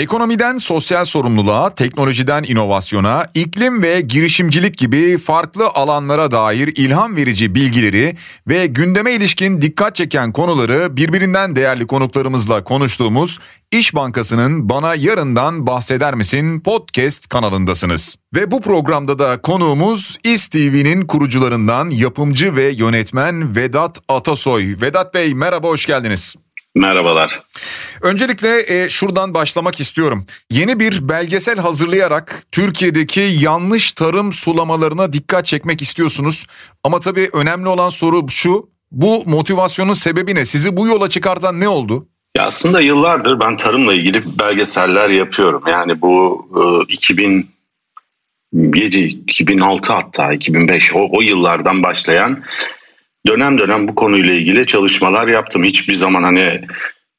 Ekonomiden sosyal sorumluluğa, teknolojiden inovasyona, iklim ve girişimcilik gibi farklı alanlara dair ilham verici bilgileri ve gündeme ilişkin dikkat çeken konuları birbirinden değerli konuklarımızla konuştuğumuz İş Bankası'nın Bana Yarından Bahseder Misin podcast kanalındasınız. Ve bu programda da konuğumuz İSTV'nin kurucularından yapımcı ve yönetmen Vedat Atasoy. Vedat Bey merhaba hoş geldiniz. Merhabalar. Öncelikle e, şuradan başlamak istiyorum. Yeni bir belgesel hazırlayarak Türkiye'deki yanlış tarım sulamalarına dikkat çekmek istiyorsunuz. Ama tabii önemli olan soru şu. Bu motivasyonun sebebi ne? Sizi bu yola çıkartan ne oldu? Ya aslında yıllardır ben tarımla ilgili belgeseller yapıyorum. Yani bu e, 2007, 2006 hatta 2005 o, o yıllardan başlayan dönem dönem bu konuyla ilgili çalışmalar yaptım. Hiçbir zaman hani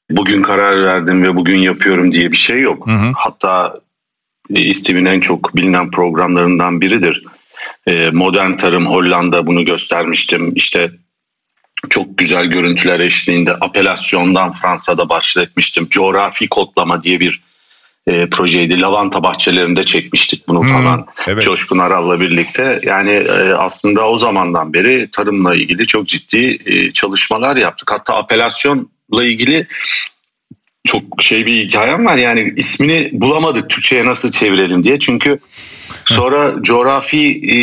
bugün karar verdim ve bugün yapıyorum diye bir şey yok. Hı hı. Hatta e, İSTİM'in en çok bilinen programlarından biridir. E, modern Tarım Hollanda bunu göstermiştim. İşte çok güzel görüntüler eşliğinde apelasyondan Fransa'da başlatmıştım. Coğrafi kodlama diye bir e, projeydi. Lavanta bahçelerinde çekmiştik bunu falan. Hmm, evet. Coşkun Aral'la birlikte. Yani e, aslında o zamandan beri tarımla ilgili çok ciddi e, çalışmalar yaptık. Hatta apelasyonla ilgili çok şey bir hikayem var. Yani ismini bulamadık Türkçe'ye nasıl çevirelim diye. Çünkü sonra coğrafi e,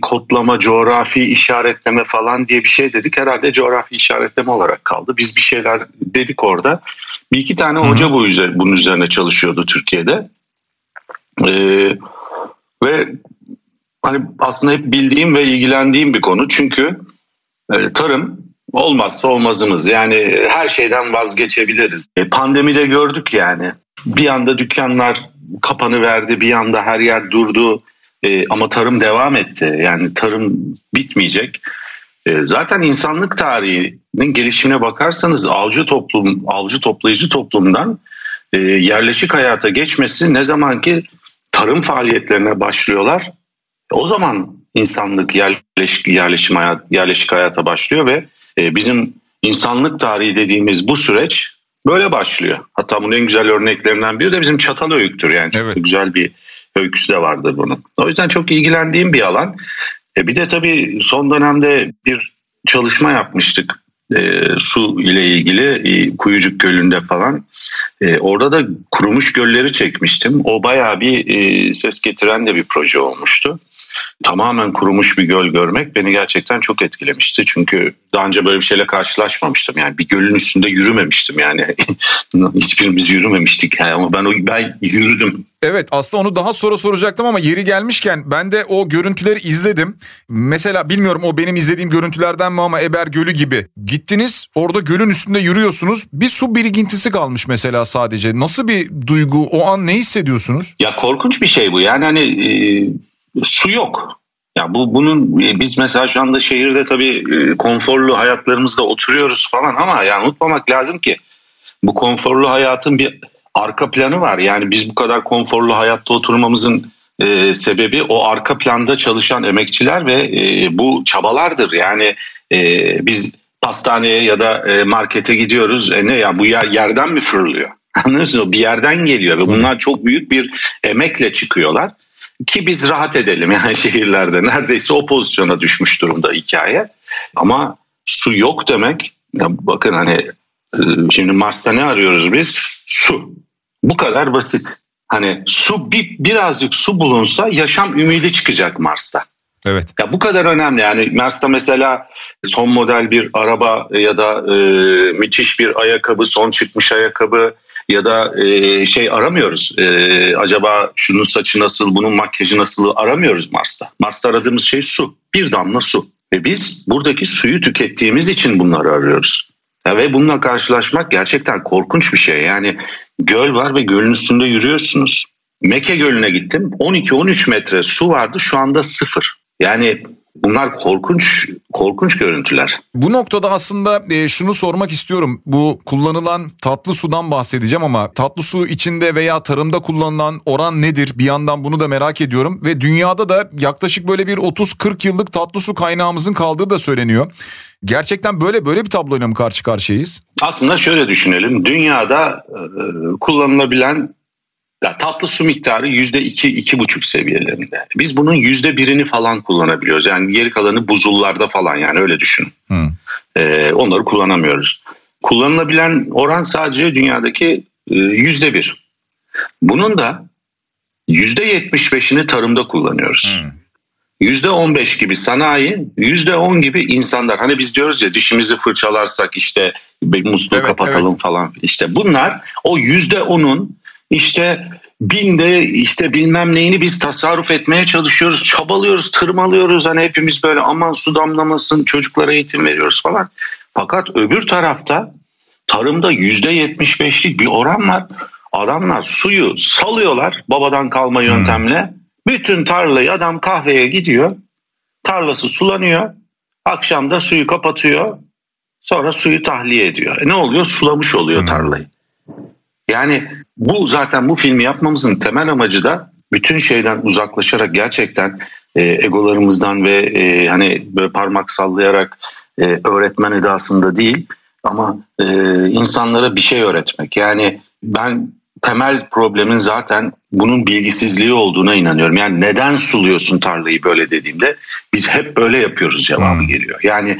kodlama, coğrafi işaretleme falan diye bir şey dedik. Herhalde coğrafi işaretleme olarak kaldı. Biz bir şeyler dedik orada. Bir iki tane Hı-hı. hoca bu üzerine, bunun üzerine çalışıyordu Türkiye'de. Ee, ve hani aslında hep bildiğim ve ilgilendiğim bir konu. Çünkü e, tarım olmazsa olmazımız. Yani her şeyden vazgeçebiliriz. E, pandemide gördük yani. Bir anda dükkanlar kapanı verdi, bir anda her yer durdu. E, ama tarım devam etti. Yani tarım bitmeyecek. E, zaten insanlık tarihinin gelişimine bakarsanız avcı toplum, avcı toplayıcı toplumdan e, yerleşik hayata geçmesi ne zaman ki tarım faaliyetlerine başlıyorlar. O zaman insanlık yerleşik, yerleşim hayat, yerleşik hayata başlıyor ve e, bizim insanlık tarihi dediğimiz bu süreç böyle başlıyor. Hatta bunun en güzel örneklerinden biri de bizim çatal öyküdür. Yani çok evet. güzel bir öyküsü de vardır bunun. O yüzden çok ilgilendiğim bir alan. E bir de tabii son dönemde bir çalışma yapmıştık e, su ile ilgili e, Kuyucuk Gölü'nde falan. E, orada da kurumuş gölleri çekmiştim. O bayağı bir e, ses getiren de bir proje olmuştu tamamen kurumuş bir göl görmek beni gerçekten çok etkilemişti. Çünkü daha önce böyle bir şeyle karşılaşmamıştım. Yani bir gölün üstünde yürümemiştim yani. Hiçbirimiz yürümemiştik yani ama ben o ben yürüdüm. Evet aslında onu daha sonra soracaktım ama yeri gelmişken ben de o görüntüleri izledim. Mesela bilmiyorum o benim izlediğim görüntülerden mi ama Eber Gölü gibi. Gittiniz orada gölün üstünde yürüyorsunuz. Bir su birikintisi kalmış mesela sadece. Nasıl bir duygu o an ne hissediyorsunuz? Ya korkunç bir şey bu yani hani e, su yok. Ya bu bunun e, biz mesela şu anda şehirde tabii e, konforlu hayatlarımızda oturuyoruz falan ama yani unutmamak lazım ki bu konforlu hayatın bir arka planı var. Yani biz bu kadar konforlu hayatta oturmamızın e, sebebi o arka planda çalışan emekçiler ve e, bu çabalardır. Yani e, biz pastaneye ya da e, markete gidiyoruz. E ne ya bu yer, yerden mi fırlıyor? Anlıyorsunuz bir yerden geliyor ve bunlar çok büyük bir emekle çıkıyorlar ki biz rahat edelim yani şehirlerde. Neredeyse o pozisyona düşmüş durumda hikaye. Ama su yok demek, ya bakın hani e, şimdi Mars'ta ne arıyoruz biz? Su. Bu kadar basit. Hani su bir birazcık su bulunsa yaşam ümidi çıkacak Mars'ta. Evet. Ya bu kadar önemli yani Mars'ta mesela son model bir araba ya da e, müthiş bir ayakkabı, son çıkmış ayakkabı ya da e, şey aramıyoruz. E, acaba şunun saçı nasıl, bunun makyajı nasıl aramıyoruz Mars'ta. Mars'ta aradığımız şey su. Bir damla su. Ve biz buradaki suyu tükettiğimiz için bunları arıyoruz. Ya ve bununla karşılaşmak gerçekten korkunç bir şey. Yani göl var ve gölün üstünde yürüyorsunuz. Meke Gölü'ne gittim. 12-13 metre su vardı. Şu anda sıfır. Yani Bunlar korkunç korkunç görüntüler. Bu noktada aslında e, şunu sormak istiyorum. Bu kullanılan tatlı sudan bahsedeceğim ama tatlı su içinde veya tarımda kullanılan oran nedir? Bir yandan bunu da merak ediyorum ve dünyada da yaklaşık böyle bir 30-40 yıllık tatlı su kaynağımızın kaldığı da söyleniyor. Gerçekten böyle böyle bir tabloyla mı karşı karşıyayız? Aslında şöyle düşünelim. Dünyada e, kullanılabilen Ya tatlı su miktarı yüzde iki, iki buçuk seviyelerinde. Biz bunun yüzde birini falan kullanabiliyoruz. Yani geri kalanı buzullarda falan yani öyle düşün. Ee, onları kullanamıyoruz. Kullanılabilen oran sadece dünyadaki e, yüzde bir. Bunun da yüzde yetmiş beşini tarımda kullanıyoruz. Yüzde on beş gibi sanayi, yüzde on gibi insanlar. Hani biz diyoruz ya dişimizi fırçalarsak işte musluğu evet, kapatalım evet. falan. İşte bunlar o yüzde onun işte binde işte bilmem neyini biz tasarruf etmeye çalışıyoruz. Çabalıyoruz, tırmalıyoruz. Hani hepimiz böyle aman su damlamasın çocuklara eğitim veriyoruz falan. Fakat öbür tarafta tarımda yüzde yetmiş beşlik bir oran var. Adamlar suyu salıyorlar babadan kalma hmm. yöntemle. Bütün tarlayı adam kahveye gidiyor. Tarlası sulanıyor. Akşamda suyu kapatıyor. Sonra suyu tahliye ediyor. E ne oluyor? Sulamış oluyor hmm. tarlayı. Yani bu zaten bu filmi yapmamızın temel amacı da bütün şeyden uzaklaşarak gerçekten e, egolarımızdan ve e, hani böyle parmak sallayarak e, öğretmen edasında değil ama e, insanlara bir şey öğretmek. Yani ben temel problemin zaten bunun bilgisizliği olduğuna inanıyorum. Yani neden suluyorsun tarlayı böyle dediğimde biz hep böyle yapıyoruz cevabı hmm. geliyor. Yani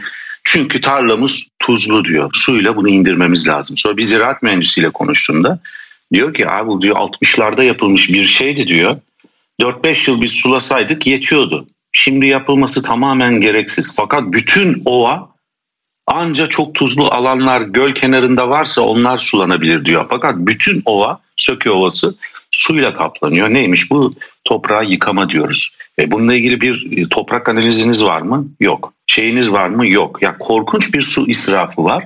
çünkü tarlamız tuzlu diyor. Suyla bunu indirmemiz lazım. Sonra bir ziraat mühendisiyle konuştuğumda diyor ki abi diyor 60'larda yapılmış bir şeydi diyor. 4-5 yıl biz sulasaydık yetiyordu. Şimdi yapılması tamamen gereksiz. Fakat bütün ova anca çok tuzlu alanlar göl kenarında varsa onlar sulanabilir diyor. Fakat bütün ova, Söke Ovası suyla kaplanıyor. Neymiş bu? Toprağı yıkama diyoruz. E bununla ilgili bir e, toprak analiziniz var mı? Yok. Şeyiniz var mı? Yok. Ya korkunç bir su israfı var.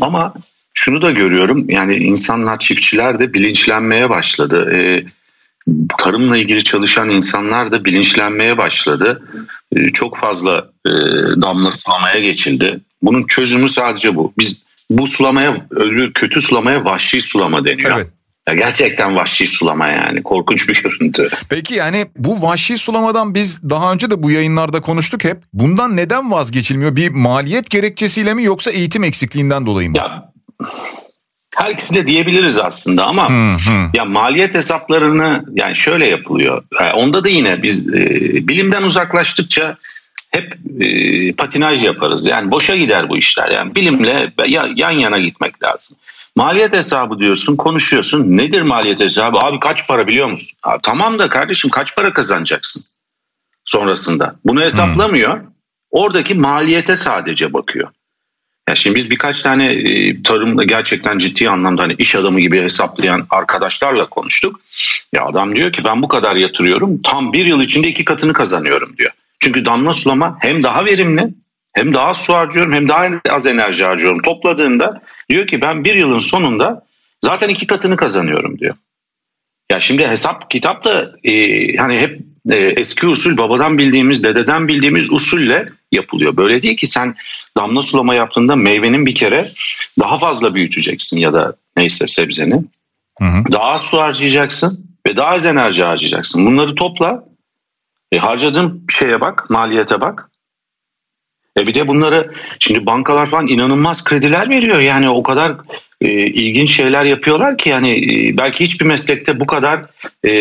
Ama şunu da görüyorum. Yani insanlar, çiftçiler de bilinçlenmeye başladı. E, tarımla ilgili çalışan insanlar da bilinçlenmeye başladı. E, çok fazla e, damla sulamaya geçildi. Bunun çözümü sadece bu. Biz bu sulamaya, kötü sulamaya vahşi sulama deniyor. Evet. Ya gerçekten vahşi sulama yani korkunç bir görüntü. Peki yani bu vahşi sulamadan biz daha önce de bu yayınlarda konuştuk hep. Bundan neden vazgeçilmiyor? Bir maliyet gerekçesiyle mi yoksa eğitim eksikliğinden dolayı mı? Ya her ikisi de diyebiliriz aslında ama hı hı. ya maliyet hesaplarını yani şöyle yapılıyor. Yani onda da yine biz e, bilimden uzaklaştıkça hep e, patinaj yaparız. Yani boşa gider bu işler. Yani bilimle ya, yan yana gitmek lazım. Maliyet hesabı diyorsun, konuşuyorsun. Nedir maliyet hesabı? Abi kaç para biliyor musun? Ha, tamam da kardeşim kaç para kazanacaksın sonrasında? Bunu hesaplamıyor. Hmm. Oradaki maliyete sadece bakıyor. Ya şimdi biz birkaç tane e, tarımda gerçekten ciddi anlamda hani iş adamı gibi hesaplayan arkadaşlarla konuştuk. Ya adam diyor ki ben bu kadar yatırıyorum tam bir yıl içinde iki katını kazanıyorum diyor. Çünkü damla sulama hem daha verimli hem daha su harcıyorum hem daha az enerji harcıyorum. Topladığında diyor ki ben bir yılın sonunda zaten iki katını kazanıyorum diyor. Ya şimdi hesap kitap da e, hani hep e, eski usul babadan bildiğimiz dededen bildiğimiz usulle yapılıyor. Böyle değil ki sen damla sulama yaptığında meyvenin bir kere daha fazla büyüteceksin ya da neyse sebzeni. Hı hı. Daha az su harcayacaksın ve daha az enerji harcayacaksın. Bunları topla e, harcadığın şeye bak maliyete bak e bir de bunları şimdi bankalar falan inanılmaz krediler veriyor. Yani o kadar e, ilginç şeyler yapıyorlar ki yani e, belki hiçbir meslekte bu kadar e,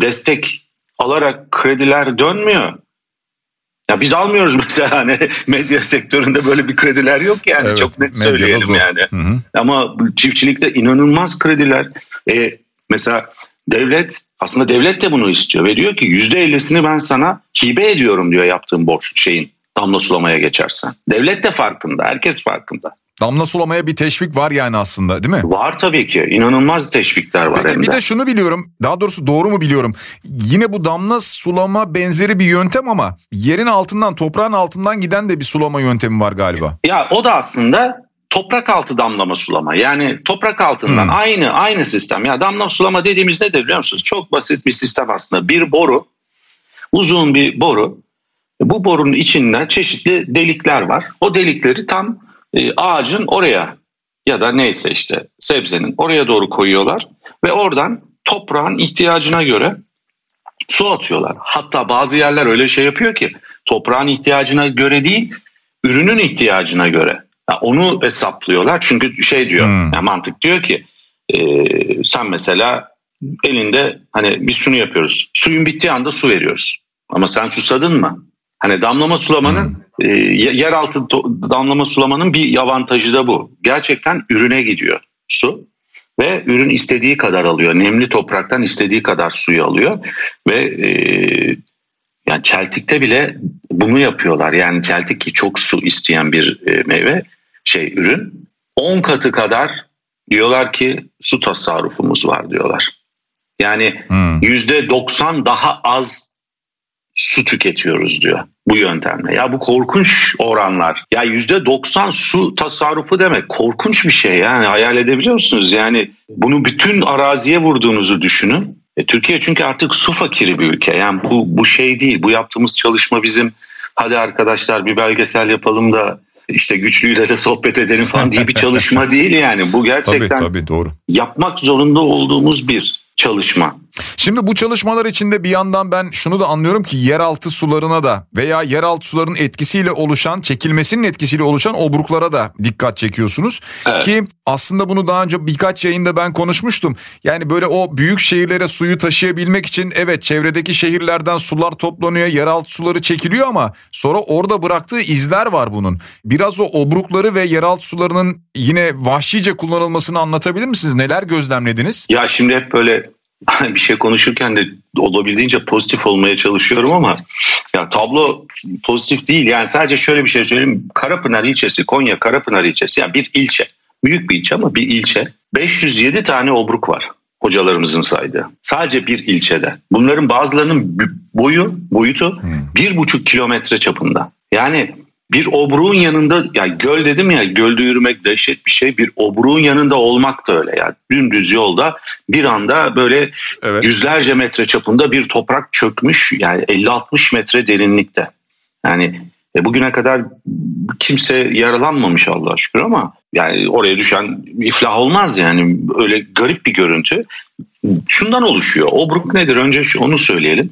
destek alarak krediler dönmüyor. Ya biz almıyoruz mesela hani medya sektöründe böyle bir krediler yok yani evet, çok net söyleyelim yani. Hı hı. Ama çiftçilikte inanılmaz krediler. E, mesela devlet aslında devlet de bunu istiyor ve diyor ki yüzde ellisini ben sana hibe ediyorum diyor yaptığım borç şeyin damla sulamaya geçersen. Devlet de farkında, herkes farkında. Damla sulamaya bir teşvik var yani aslında değil mi? Var tabii ki. İnanılmaz teşvikler var. Peki bir de şunu biliyorum. Daha doğrusu doğru mu biliyorum? Yine bu damla sulama benzeri bir yöntem ama yerin altından, toprağın altından giden de bir sulama yöntemi var galiba. Ya o da aslında toprak altı damlama sulama. Yani toprak altından hmm. aynı aynı sistem. Ya damla sulama dediğimiz nedir biliyor musunuz? Çok basit bir sistem aslında. Bir boru, uzun bir boru bu borunun içinde çeşitli delikler var. O delikleri tam e, ağacın oraya ya da neyse işte sebzenin oraya doğru koyuyorlar ve oradan toprağın ihtiyacına göre su atıyorlar. Hatta bazı yerler öyle şey yapıyor ki toprağın ihtiyacına göre değil ürünün ihtiyacına göre. Yani onu hesaplıyorlar çünkü şey diyor hmm. yani mantık diyor ki e, sen mesela elinde hani biz şunu yapıyoruz. Suyun bittiği anda su veriyoruz. Ama sen susadın mı? Hani damlama sulamanın hmm. e, yeraltı damlama sulamanın bir avantajı da bu. Gerçekten ürüne gidiyor su ve ürün istediği kadar alıyor. Nemli topraktan istediği kadar suyu alıyor ve e, yani çeltikte bile bunu yapıyorlar. Yani çeltik ki çok su isteyen bir e, meyve şey ürün 10 katı kadar diyorlar ki su tasarrufumuz var diyorlar. Yani hmm. yüzde hmm. %90 daha az su tüketiyoruz diyor bu yöntemle. Ya bu korkunç oranlar. Ya yüzde 90 su tasarrufu demek korkunç bir şey yani hayal edebiliyor musunuz? Yani bunu bütün araziye vurduğunuzu düşünün. E, Türkiye çünkü artık su fakiri bir ülke. Yani bu, bu şey değil. Bu yaptığımız çalışma bizim hadi arkadaşlar bir belgesel yapalım da işte güçlüyle de sohbet edelim falan diye bir çalışma değil yani. Bu gerçekten tabii, tabii, doğru. yapmak zorunda olduğumuz bir çalışma. Şimdi bu çalışmalar içinde bir yandan ben şunu da anlıyorum ki yeraltı sularına da veya yeraltı suların etkisiyle oluşan, çekilmesinin etkisiyle oluşan obruklara da dikkat çekiyorsunuz. Evet. Ki aslında bunu daha önce birkaç yayında ben konuşmuştum. Yani böyle o büyük şehirlere suyu taşıyabilmek için evet çevredeki şehirlerden sular toplanıyor, yeraltı suları çekiliyor ama sonra orada bıraktığı izler var bunun. Biraz o obrukları ve yeraltı sularının yine vahşice kullanılmasını anlatabilir misiniz? Neler gözlemlediniz? Ya şimdi hep böyle bir şey konuşurken de olabildiğince pozitif olmaya çalışıyorum ama ya tablo pozitif değil. Yani sadece şöyle bir şey söyleyeyim. Karapınar ilçesi, Konya Karapınar ilçesi yani bir ilçe. Büyük bir ilçe ama bir ilçe. 507 tane obruk var hocalarımızın saydığı. Sadece bir ilçede. Bunların bazılarının boyu, boyutu hmm. bir buçuk kilometre çapında. Yani bir obruğun yanında yani göl dedim ya gölde yürümek dehşet bir şey. Bir obruğun yanında olmak da öyle. Yani dümdüz yolda bir anda böyle evet. yüzlerce metre çapında bir toprak çökmüş. Yani 50-60 metre derinlikte. Yani e, bugüne kadar kimse yaralanmamış Allah'a şükür ama yani oraya düşen iflah olmaz yani. Öyle garip bir görüntü. Şundan oluşuyor. Obruk nedir? Önce onu söyleyelim.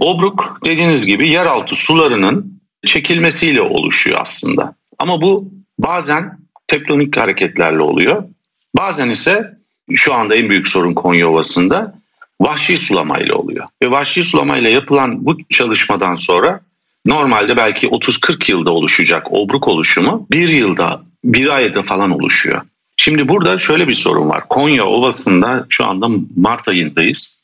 Obruk dediğiniz gibi yeraltı sularının çekilmesiyle oluşuyor aslında. Ama bu bazen tektonik hareketlerle oluyor. Bazen ise şu anda en büyük sorun Konya Ovası'nda vahşi sulamayla oluyor. Ve vahşi sulamayla yapılan bu çalışmadan sonra normalde belki 30-40 yılda oluşacak obruk oluşumu bir yılda, bir ayda falan oluşuyor. Şimdi burada şöyle bir sorun var. Konya Ovası'nda şu anda Mart ayındayız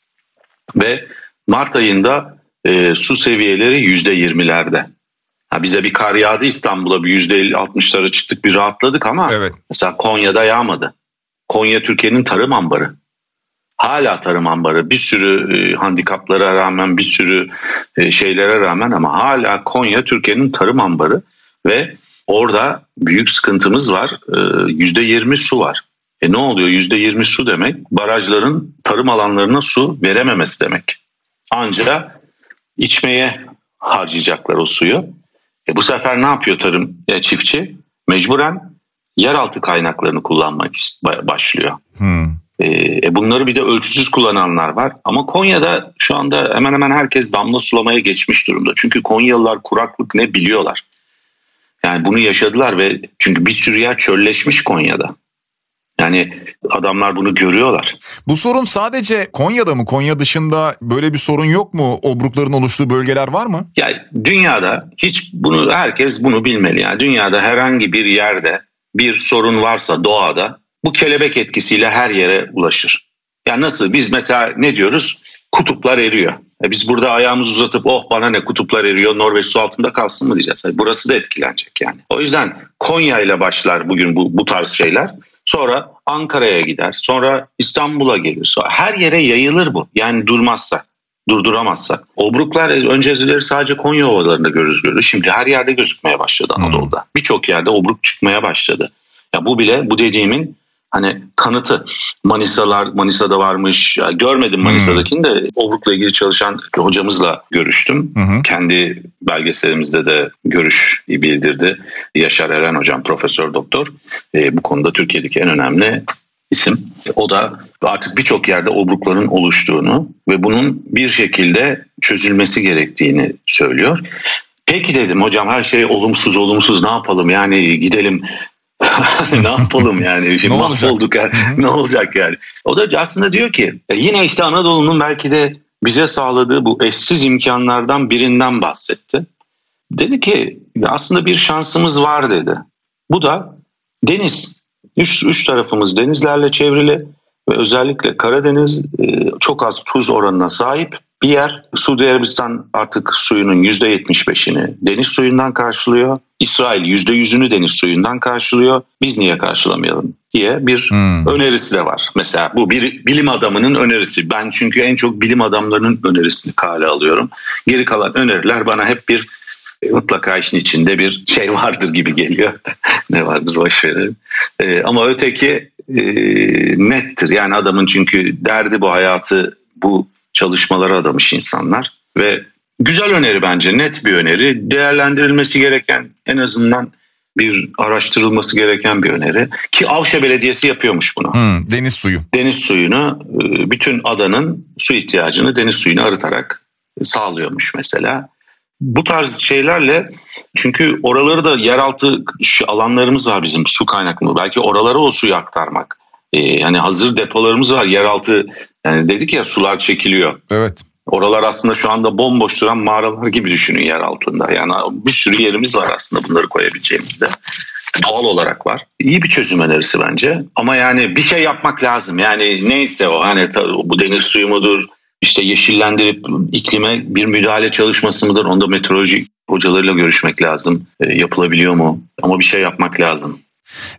ve Mart ayında e, su seviyeleri %20'lerde. Ha bize bir kar yağdı İstanbul'a bir yüzde 50-60'lara çıktık bir rahatladık ama evet. mesela Konya'da yağmadı. Konya Türkiye'nin tarım ambarı. Hala tarım ambarı bir sürü e, handikaplara rağmen bir sürü e, şeylere rağmen ama hala Konya Türkiye'nin tarım ambarı ve orada büyük sıkıntımız var. Yüzde 20 su var. E ne oluyor? Yüzde 20 su demek barajların tarım alanlarına su verememesi demek. Ancak içmeye harcayacaklar o suyu. E bu sefer ne yapıyor tarım e, çiftçi? Mecburen yeraltı kaynaklarını kullanmak başlıyor. Hmm. E, e, bunları bir de ölçüsüz kullananlar var. Ama Konya'da şu anda hemen hemen herkes damla sulamaya geçmiş durumda. Çünkü Konyalılar kuraklık ne biliyorlar. Yani bunu yaşadılar ve çünkü bir sürü yer çölleşmiş Konya'da. Yani adamlar bunu görüyorlar. Bu sorun sadece Konya'da mı? Konya dışında böyle bir sorun yok mu? Obrukların oluştuğu bölgeler var mı? Yani dünyada hiç bunu herkes bunu bilmeli. Yani dünyada herhangi bir yerde bir sorun varsa doğada bu kelebek etkisiyle her yere ulaşır. Yani nasıl biz mesela ne diyoruz? Kutuplar eriyor. E biz burada ayağımızı uzatıp oh bana ne kutuplar eriyor Norveç su altında kalsın mı diyeceğiz. Burası da etkilenecek yani. O yüzden Konya ile başlar bugün bu, bu tarz şeyler. Sonra Ankara'ya gider. Sonra İstanbul'a gelir. Sonra her yere yayılır bu. Yani durmazsa, durduramazsak. Obruklar önceleri sadece Konya ovalarında gözüküyordu. Şimdi her yerde gözükmeye başladı Anadolu'da. Hmm. Birçok yerde obruk çıkmaya başladı. Ya bu bile bu dediğimin hani kanıtı. Manisalar Manisa'da varmış. Ya görmedim Manisa'dakini de Obruk'la ilgili çalışan hocamızla görüştüm. Hı Kendi belgeselimizde de görüş bildirdi. Yaşar Eren hocam profesör doktor. E, bu konuda Türkiye'deki en önemli isim. O da artık birçok yerde obrukların oluştuğunu ve bunun bir şekilde çözülmesi gerektiğini söylüyor. Peki dedim hocam her şey olumsuz olumsuz ne yapalım yani gidelim ne yapalım yani? Şimdi ne mahvolduk yani. ne olacak yani? O da aslında diyor ki e, yine işte Anadolu'nun belki de bize sağladığı bu eşsiz imkanlardan birinden bahsetti. Dedi ki aslında bir şansımız var dedi. Bu da deniz. Üç, üç tarafımız denizlerle çevrili ve özellikle Karadeniz e, çok az tuz oranına sahip bir yer. Suudi Arabistan artık suyunun %75'ini deniz suyundan karşılıyor. İsrail %100'ünü deniz suyundan karşılıyor. Biz niye karşılamayalım diye bir hmm. önerisi de var. Mesela bu bir bilim adamının önerisi. Ben çünkü en çok bilim adamlarının önerisini kale alıyorum. Geri kalan öneriler bana hep bir mutlaka işin içinde bir şey vardır gibi geliyor. ne vardır boş. Ee, ama öteki e, nettir. Yani adamın çünkü derdi bu hayatı bu çalışmalara adamış insanlar ve güzel öneri bence net bir öneri değerlendirilmesi gereken en azından bir araştırılması gereken bir öneri ki Avşa Belediyesi yapıyormuş bunu. Hmm, deniz suyu. Deniz suyunu e, bütün adanın su ihtiyacını deniz suyunu arıtarak sağlıyormuş mesela. Bu tarz şeylerle çünkü oraları da yeraltı alanlarımız var bizim su kaynaklı. Belki oralara o suyu aktarmak. Ee, yani hazır depolarımız var yeraltı yani dedik ya sular çekiliyor. Evet. Oralar aslında şu anda bomboş duran mağaralar gibi düşünün yer altında. Yani bir sürü yerimiz var aslında bunları koyabileceğimizde. Doğal olarak var. İyi bir çözüm önerisi bence. Ama yani bir şey yapmak lazım. Yani neyse o hani bu deniz suyu mudur, işte yeşillendirip iklime bir müdahale çalışması mıdır? Onda meteoroloji hocalarıyla görüşmek lazım. E, yapılabiliyor mu? Ama bir şey yapmak lazım.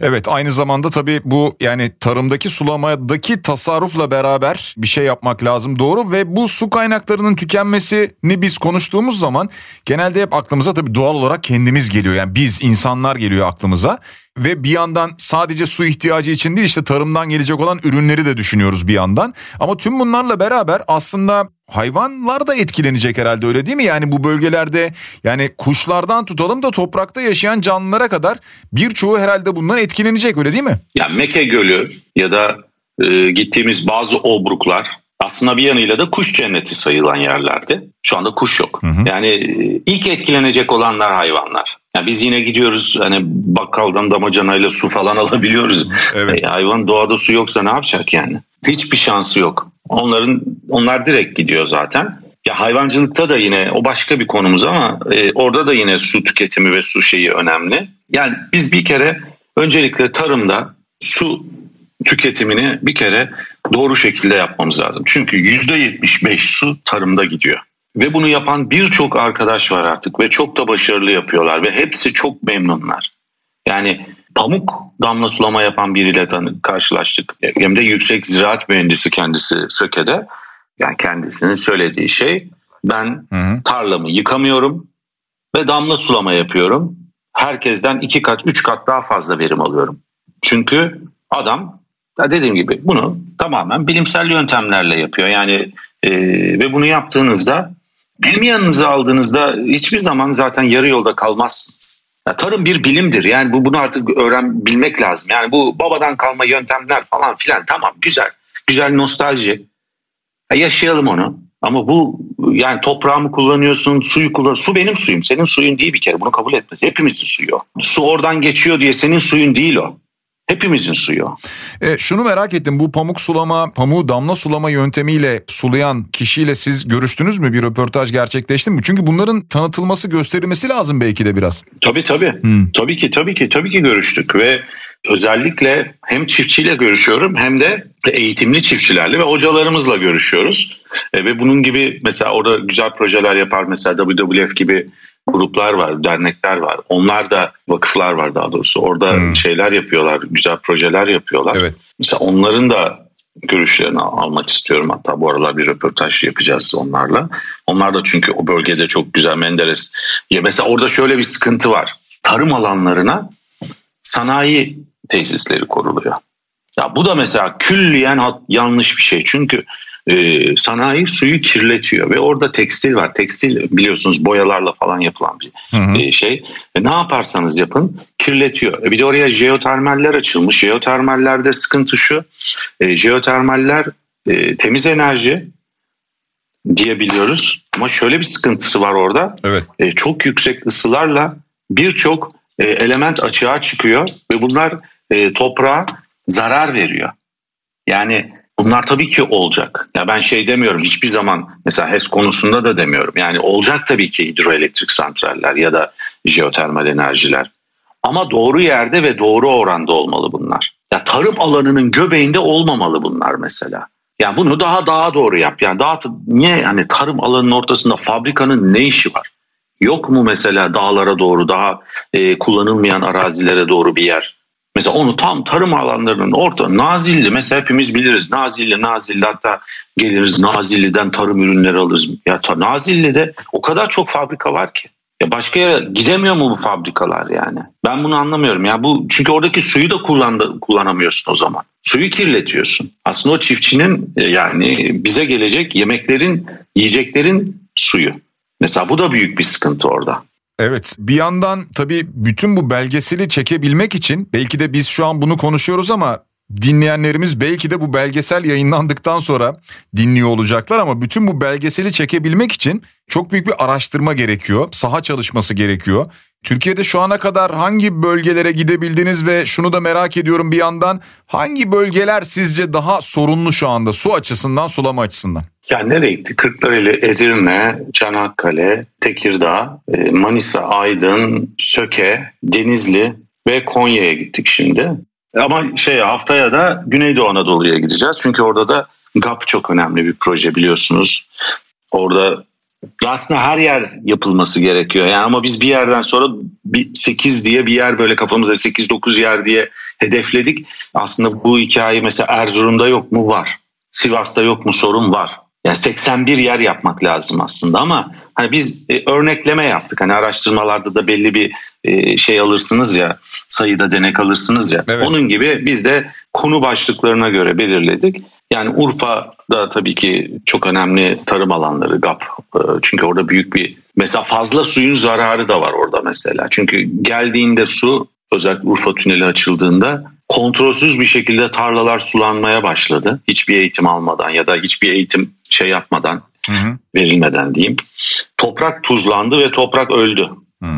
Evet aynı zamanda tabii bu yani tarımdaki sulamadaki tasarrufla beraber bir şey yapmak lazım. Doğru. Ve bu su kaynaklarının tükenmesini biz konuştuğumuz zaman genelde hep aklımıza tabii doğal olarak kendimiz geliyor. Yani biz insanlar geliyor aklımıza ve bir yandan sadece su ihtiyacı için değil işte tarımdan gelecek olan ürünleri de düşünüyoruz bir yandan. Ama tüm bunlarla beraber aslında hayvanlar da etkilenecek herhalde öyle değil mi? Yani bu bölgelerde yani kuşlardan tutalım da toprakta yaşayan canlılara kadar birçoğu herhalde bundan etkilenecek öyle değil mi? Ya Meke Gölü ya da e, gittiğimiz bazı obruklar aslında bir yanıyla da kuş cenneti sayılan yerlerdi. Şu anda kuş yok. Hı hı. Yani e, ilk etkilenecek olanlar hayvanlar. Yani biz yine gidiyoruz hani bakkaldan damacanayla su falan alabiliyoruz. Evet. E, hayvan doğada su yoksa ne yapacak yani? Hiçbir şansı yok. Onların onlar direkt gidiyor zaten. Ya hayvancılıkta da yine o başka bir konumuz ama e, orada da yine su tüketimi ve su şeyi önemli. Yani biz bir kere öncelikle tarımda su tüketimini bir kere doğru şekilde yapmamız lazım. Çünkü %75 su tarımda gidiyor. Ve bunu yapan birçok arkadaş var artık ve çok da başarılı yapıyorlar ve hepsi çok memnunlar. Yani pamuk damla sulama yapan biriyle karşılaştık. Hem de yüksek ziraat mühendisi kendisi Söke'de. Yani kendisinin söylediği şey ben hı hı. tarlamı yıkamıyorum ve damla sulama yapıyorum. Herkesten iki kat, üç kat daha fazla verim alıyorum. Çünkü adam dediğim gibi bunu tamamen bilimsel yöntemlerle yapıyor. Yani e, ve bunu yaptığınızda bilimi yanınıza aldığınızda hiçbir zaman zaten yarı yolda kalmazsınız. Ya, tarım bir bilimdir. Yani bu bunu artık öğren bilmek lazım. Yani bu babadan kalma yöntemler falan filan tamam güzel. Güzel nostalji. Ya, yaşayalım onu. Ama bu yani toprağımı kullanıyorsun, suyu kullan. Su benim suyum, senin suyun değil bir kere. Bunu kabul etmez. Hepimizin suyu. Su oradan geçiyor diye senin suyun değil o. Hepimizin suyu. E, şunu merak ettim bu pamuk sulama, pamuğu damla sulama yöntemiyle sulayan kişiyle siz görüştünüz mü? Bir röportaj gerçekleşti mi? Çünkü bunların tanıtılması, gösterilmesi lazım belki de biraz. Tabii tabii. Hmm. Tabii ki tabii ki tabii ki görüştük ve özellikle hem çiftçiyle görüşüyorum hem de eğitimli çiftçilerle ve hocalarımızla görüşüyoruz. E, ve bunun gibi mesela orada güzel projeler yapar mesela WWF gibi gruplar var, dernekler var. Onlar da vakıflar var daha doğrusu. Orada hmm. şeyler yapıyorlar, güzel projeler yapıyorlar. Evet. Mesela onların da görüşlerini almak istiyorum. Hatta bu aralar bir röportaj yapacağız onlarla. Onlar da çünkü o bölgede çok güzel Menderes. Ya mesela orada şöyle bir sıkıntı var. Tarım alanlarına sanayi tesisleri kuruluyor. Ya bu da mesela külliyen yanlış bir şey. Çünkü e, sanayi suyu kirletiyor ve orada tekstil var. Tekstil biliyorsunuz boyalarla falan yapılan bir hı hı. E, şey. E, ne yaparsanız yapın kirletiyor. E, bir de oraya jeotermaller açılmış. Jeotermallerde sıkıntı şu. E, jeotermaller e, temiz enerji diyebiliyoruz. Ama şöyle bir sıkıntısı var orada. Evet. E, çok yüksek ısılarla birçok e, element açığa çıkıyor ve bunlar e, toprağa zarar veriyor. Yani bunlar tabii ki olacak. Ya ben şey demiyorum hiçbir zaman mesela HES konusunda da demiyorum. Yani olacak tabii ki hidroelektrik santraller ya da jeotermal enerjiler. Ama doğru yerde ve doğru oranda olmalı bunlar. Ya tarım alanının göbeğinde olmamalı bunlar mesela. Yani bunu daha daha doğru yap. Yani daha niye yani tarım alanının ortasında fabrikanın ne işi var? Yok mu mesela dağlara doğru daha e, kullanılmayan arazilere doğru bir yer? Mesela onu tam tarım alanlarının orta Nazilli mesela hepimiz biliriz. Nazilli Nazilli hatta geliriz Nazilli'den tarım ürünleri alırız. Ya ta, Nazilli'de o kadar çok fabrika var ki. Ya başka yere gidemiyor mu bu fabrikalar yani? Ben bunu anlamıyorum. Ya bu çünkü oradaki suyu da kullandı, kullanamıyorsun o zaman. Suyu kirletiyorsun. Aslında o çiftçinin e, yani bize gelecek yemeklerin, yiyeceklerin suyu. Mesela bu da büyük bir sıkıntı orada. Evet bir yandan tabii bütün bu belgeseli çekebilmek için belki de biz şu an bunu konuşuyoruz ama dinleyenlerimiz belki de bu belgesel yayınlandıktan sonra dinliyor olacaklar ama bütün bu belgeseli çekebilmek için çok büyük bir araştırma gerekiyor. Saha çalışması gerekiyor. Türkiye'de şu ana kadar hangi bölgelere gidebildiniz ve şunu da merak ediyorum bir yandan hangi bölgeler sizce daha sorunlu şu anda su açısından sulama açısından? Yani nereye gitti? Kırklareli, Edirne, Çanakkale, Tekirdağ, e, Manisa, Aydın, Söke, Denizli ve Konya'ya gittik şimdi. Ama şey haftaya da Güneydoğu Anadolu'ya gideceğiz. Çünkü orada da GAP çok önemli bir proje biliyorsunuz. Orada aslında her yer yapılması gerekiyor. Yani ama biz bir yerden sonra bir 8 diye bir yer böyle kafamızda 8-9 yer diye hedefledik. Aslında bu hikaye mesela Erzurum'da yok mu? Var. Sivas'ta yok mu? Sorun var. Yani 81 yer yapmak lazım aslında ama hani biz e, örnekleme yaptık. Hani araştırmalarda da belli bir e, şey alırsınız ya sayıda denek alırsınız ya. Evet. Onun gibi biz de konu başlıklarına göre belirledik. Yani Urfa'da tabii ki çok önemli tarım alanları GAP. E, çünkü orada büyük bir mesela fazla suyun zararı da var orada mesela. Çünkü geldiğinde su özellikle Urfa tüneli açıldığında kontrolsüz bir şekilde tarlalar sulanmaya başladı. Hiçbir eğitim almadan ya da hiçbir eğitim şey yapmadan hı hı. verilmeden diyeyim. Toprak tuzlandı ve toprak öldü. Hı.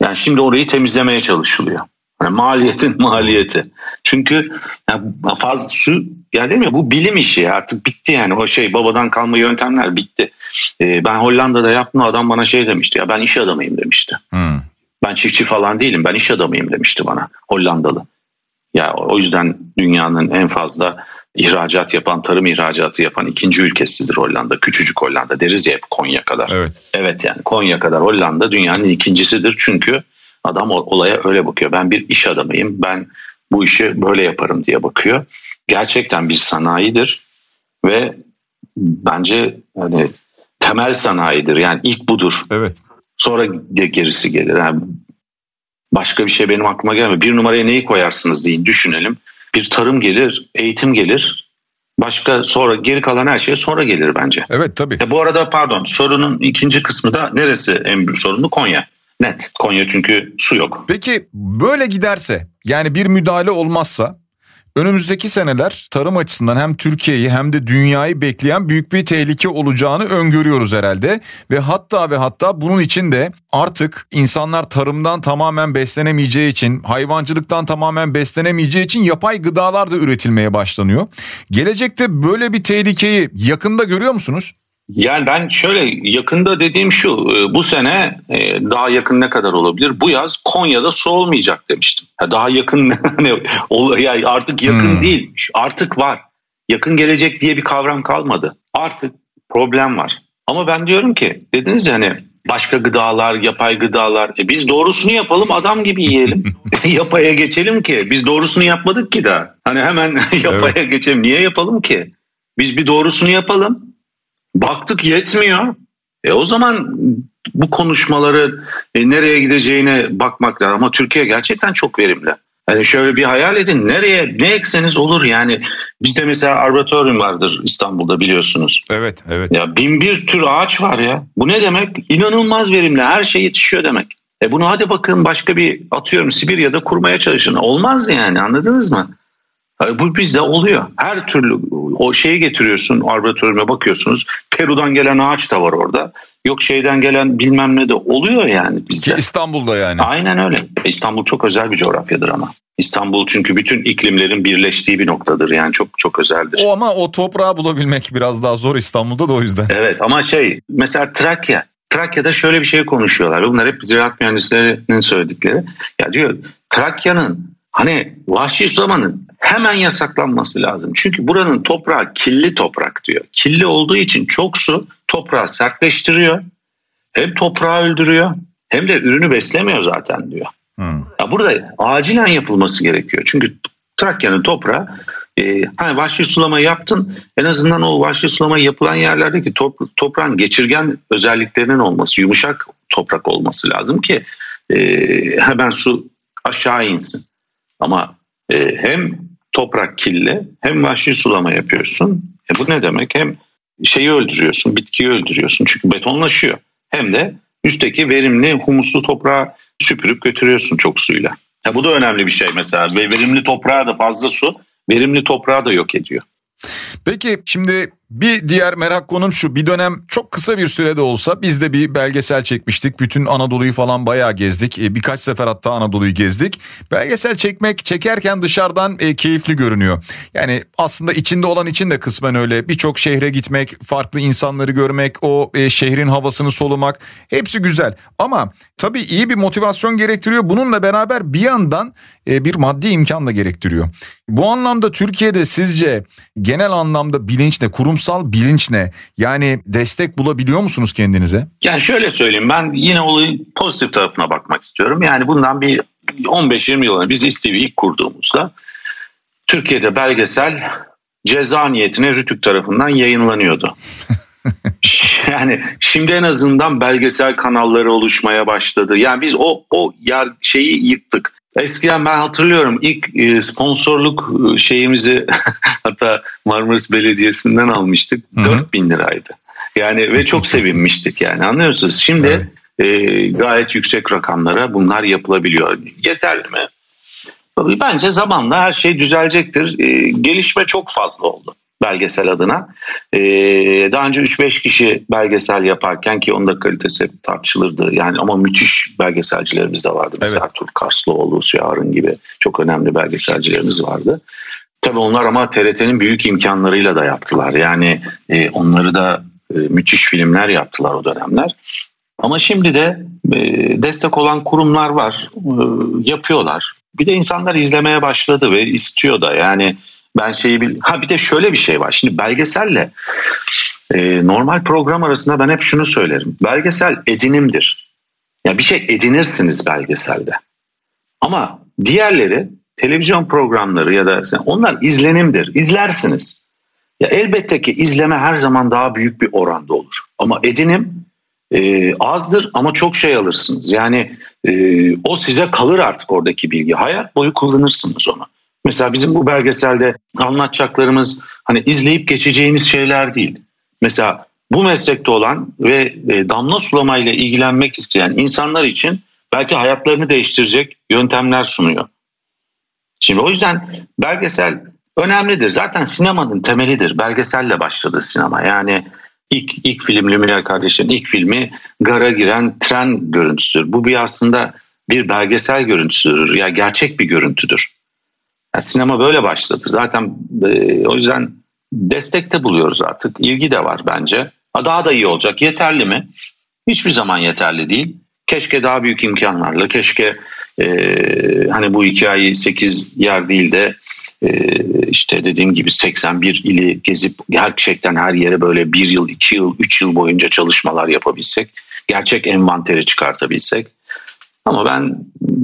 Yani şimdi orayı temizlemeye çalışılıyor. Yani maliyetin maliyeti. Çünkü yani fazla su yani mi? Bu bilim işi artık bitti yani o şey babadan kalma yöntemler bitti. Ee, ben Hollanda'da yaptım adam bana şey demişti ya ben iş adamıyım demişti. Hmm. Ben çiftçi falan değilim ben iş adamıyım demişti bana Hollandalı. Ya o yüzden dünyanın en fazla ihracat yapan, tarım ihracatı yapan ikinci ülkesidir Hollanda. Küçücük Hollanda deriz ya hep Konya kadar. Evet. Evet yani Konya kadar Hollanda dünyanın ikincisidir. Çünkü adam olaya öyle bakıyor. Ben bir iş adamıyım. Ben bu işi böyle yaparım diye bakıyor. Gerçekten bir sanayidir ve bence hani temel sanayidir. Yani ilk budur. Evet. Sonra gerisi gelir. Yani başka bir şey benim aklıma gelmiyor. Bir numaraya neyi koyarsınız deyin düşünelim bir tarım gelir, eğitim gelir. Başka sonra geri kalan her şey sonra gelir bence. Evet tabii. E bu arada pardon sorunun ikinci kısmı da neresi en büyük sorunu? Konya. Net. Konya çünkü su yok. Peki böyle giderse yani bir müdahale olmazsa Önümüzdeki seneler tarım açısından hem Türkiye'yi hem de dünyayı bekleyen büyük bir tehlike olacağını öngörüyoruz herhalde. Ve hatta ve hatta bunun için de artık insanlar tarımdan tamamen beslenemeyeceği için, hayvancılıktan tamamen beslenemeyeceği için yapay gıdalar da üretilmeye başlanıyor. Gelecekte böyle bir tehlikeyi yakında görüyor musunuz? Yani ben şöyle yakında dediğim şu e, bu sene e, daha yakın ne kadar olabilir? Bu yaz Konya'da su olmayacak demiştim. Daha yakın hani yani artık yakın hmm. değil artık var. Yakın gelecek diye bir kavram kalmadı. Artık problem var. Ama ben diyorum ki dediniz ya hani başka gıdalar, yapay gıdalar. E biz doğrusunu yapalım adam gibi yiyelim. Yapaya geçelim ki. Biz doğrusunu yapmadık ki daha. Hani hemen yapaya evet. geçelim. Niye yapalım ki? Biz bir doğrusunu yapalım. Baktık yetmiyor. E o zaman bu konuşmaları e, nereye gideceğine bakmak lazım. Ama Türkiye gerçekten çok verimli. Yani şöyle bir hayal edin nereye ne ekseniz olur yani bizde mesela arboretorium vardır İstanbul'da biliyorsunuz. Evet evet. Ya bin bir tür ağaç var ya bu ne demek inanılmaz verimli her şey yetişiyor demek. E bunu hadi bakın başka bir atıyorum Sibirya'da kurmaya çalışın olmaz yani anladınız mı? Bu bizde oluyor. Her türlü o şeyi getiriyorsun arboretöryüme bakıyorsunuz. Peru'dan gelen ağaç da var orada. Yok şeyden gelen bilmem ne de oluyor yani bizde. Ki İstanbul'da yani. Aynen öyle. İstanbul çok özel bir coğrafyadır ama. İstanbul çünkü bütün iklimlerin birleştiği bir noktadır yani çok çok özeldir. O ama o toprağı bulabilmek biraz daha zor İstanbul'da da o yüzden. Evet ama şey mesela Trakya. Trakya'da şöyle bir şey konuşuyorlar. Bunlar hep ziraat mühendislerinin söyledikleri. Ya diyor Trakya'nın hani vahşi sulamanın hemen yasaklanması lazım. Çünkü buranın toprağı kirli toprak diyor. Kirli olduğu için çok su toprağı sertleştiriyor. Hem toprağı öldürüyor hem de ürünü beslemiyor zaten diyor. Hmm. Ya burada acilen yapılması gerekiyor. Çünkü Trakya'nın toprağı e, hani vahşi sulama yaptın en azından o vahşi sulama yapılan yerlerdeki top, toprağın geçirgen özelliklerinin olması, yumuşak toprak olması lazım ki e, hemen su aşağı insin. Ama e, hem toprak kille hem vahşi sulama yapıyorsun. E bu ne demek? Hem şeyi öldürüyorsun, bitkiyi öldürüyorsun çünkü betonlaşıyor. Hem de üstteki verimli humuslu toprağı süpürüp götürüyorsun çok suyla. Ya bu da önemli bir şey mesela. Ve verimli toprağa da fazla su verimli toprağı da yok ediyor. Peki şimdi bir diğer merak konum şu bir dönem çok kısa bir sürede olsa biz de bir belgesel çekmiştik. Bütün Anadolu'yu falan bayağı gezdik. E, birkaç sefer hatta Anadolu'yu gezdik. Belgesel çekmek çekerken dışarıdan e, keyifli görünüyor. Yani aslında içinde olan için de kısmen öyle. Birçok şehre gitmek, farklı insanları görmek, o e, şehrin havasını solumak hepsi güzel. Ama tabii iyi bir motivasyon gerektiriyor. Bununla beraber bir yandan bir maddi imkan da gerektiriyor. Bu anlamda Türkiye'de sizce genel anlamda bilinç ne, kurumsal bilinç ne? Yani destek bulabiliyor musunuz kendinize? Yani şöyle söyleyeyim ben yine olayın pozitif tarafına bakmak istiyorum. Yani bundan bir 15-20 yıl önce biz İSTV'yi ilk kurduğumuzda Türkiye'de belgesel ceza niyetine Rütük tarafından yayınlanıyordu. yani şimdi en azından belgesel kanalları oluşmaya başladı. Yani biz o o yer şeyi yıktık. Eskiden ben hatırlıyorum ilk e, sponsorluk e, şeyimizi hatta Marmaris Belediyesi'nden almıştık. Hı-hı. 4000 liraydı. Yani ve çok sevinmiştik yani anlıyorsunuz. Şimdi evet. e, gayet yüksek rakamlara bunlar yapılabiliyor. Yeterli mi? Bence zamanla her şey düzelecektir. E, gelişme çok fazla oldu belgesel adına. Ee, daha önce 3-5 kişi belgesel yaparken ki onun da kalitesi hep tartışılırdı. Yani ama müthiş belgeselcilerimiz de vardı. Mesela evet. Ertuğrul Karslıoğlu, Sühar'ın gibi çok önemli belgeselcilerimiz vardı. Tabii onlar ama TRT'nin büyük imkanlarıyla da yaptılar. Yani e, onları da e, müthiş filmler yaptılar o dönemler. Ama şimdi de e, destek olan kurumlar var, e, yapıyorlar. Bir de insanlar izlemeye başladı ve istiyor da yani ben şeyi bil ha bir de şöyle bir şey var. Şimdi belgeselle e, normal program arasında ben hep şunu söylerim. Belgesel edinimdir. Ya bir şey edinirsiniz belgeselde. Ama diğerleri televizyon programları ya da onlar izlenimdir. İzlersiniz. Ya elbette ki izleme her zaman daha büyük bir oranda olur. Ama edinim e, azdır ama çok şey alırsınız. Yani e, o size kalır artık oradaki bilgi. Hayat boyu kullanırsınız onu. Mesela bizim bu belgeselde anlatacaklarımız hani izleyip geçeceğiniz şeyler değil. Mesela bu meslekte olan ve e, damla sulamayla ilgilenmek isteyen insanlar için belki hayatlarını değiştirecek yöntemler sunuyor. Şimdi o yüzden belgesel önemlidir. Zaten sinemanın temelidir. Belgeselle başladı sinema. Yani ilk ilk film Lumière kardeşlerin ilk filmi gara giren tren görüntüsüdür. Bu bir aslında bir belgesel görüntüsüdür. Ya yani gerçek bir görüntüdür. Yani sinema böyle başladı. Zaten e, o yüzden destekte buluyoruz artık. İlgi de var bence. Daha da iyi olacak. Yeterli mi? Hiçbir zaman yeterli değil. Keşke daha büyük imkanlarla, keşke e, hani bu hikayeyi 8 yer değil de e, işte dediğim gibi 81 ili gezip gerçekten her yere böyle bir yıl, iki yıl, üç yıl boyunca çalışmalar yapabilsek, gerçek envanteri çıkartabilsek. Ama ben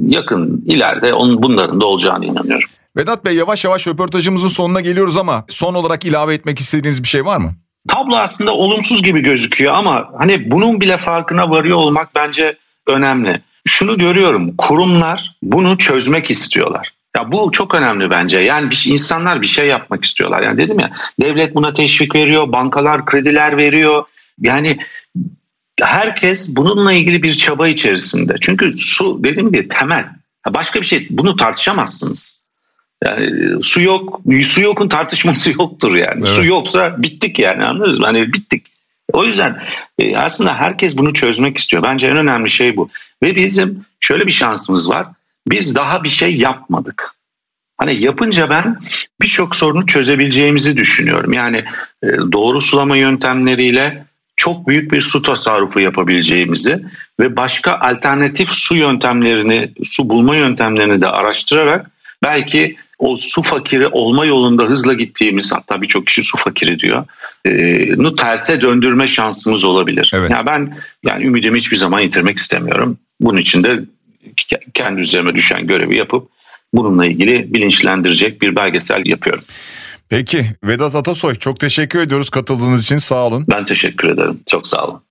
yakın ileride onun bunların da olacağını inanıyorum. Vedat Bey yavaş yavaş röportajımızın sonuna geliyoruz ama son olarak ilave etmek istediğiniz bir şey var mı? Tablo aslında olumsuz gibi gözüküyor ama hani bunun bile farkına varıyor olmak bence önemli. Şunu görüyorum kurumlar bunu çözmek istiyorlar. Ya bu çok önemli bence. Yani bir, insanlar bir şey yapmak istiyorlar. Yani dedim ya devlet buna teşvik veriyor, bankalar krediler veriyor. Yani herkes bununla ilgili bir çaba içerisinde. Çünkü su dediğim gibi temel. Başka bir şey bunu tartışamazsınız. Yani su yok, su yokun tartışması yoktur yani. Evet. Su yoksa bittik yani anladınız mı? Hani bittik. O yüzden e, aslında herkes bunu çözmek istiyor. Bence en önemli şey bu. Ve bizim şöyle bir şansımız var. Biz daha bir şey yapmadık. Hani yapınca ben birçok sorunu çözebileceğimizi düşünüyorum. Yani e, doğru sulama yöntemleriyle çok büyük bir su tasarrufu yapabileceğimizi ve başka alternatif su yöntemlerini, su bulma yöntemlerini de araştırarak belki o su fakiri olma yolunda hızla gittiğimiz hatta birçok kişi su fakiri diyor. Nu terse döndürme şansımız olabilir. Evet. Yani ben yani ümidimi hiçbir zaman yitirmek istemiyorum. Bunun için de kendi üzerime düşen görevi yapıp bununla ilgili bilinçlendirecek bir belgesel yapıyorum. Peki Vedat Atasoy çok teşekkür ediyoruz katıldığınız için sağ olun. Ben teşekkür ederim çok sağ olun.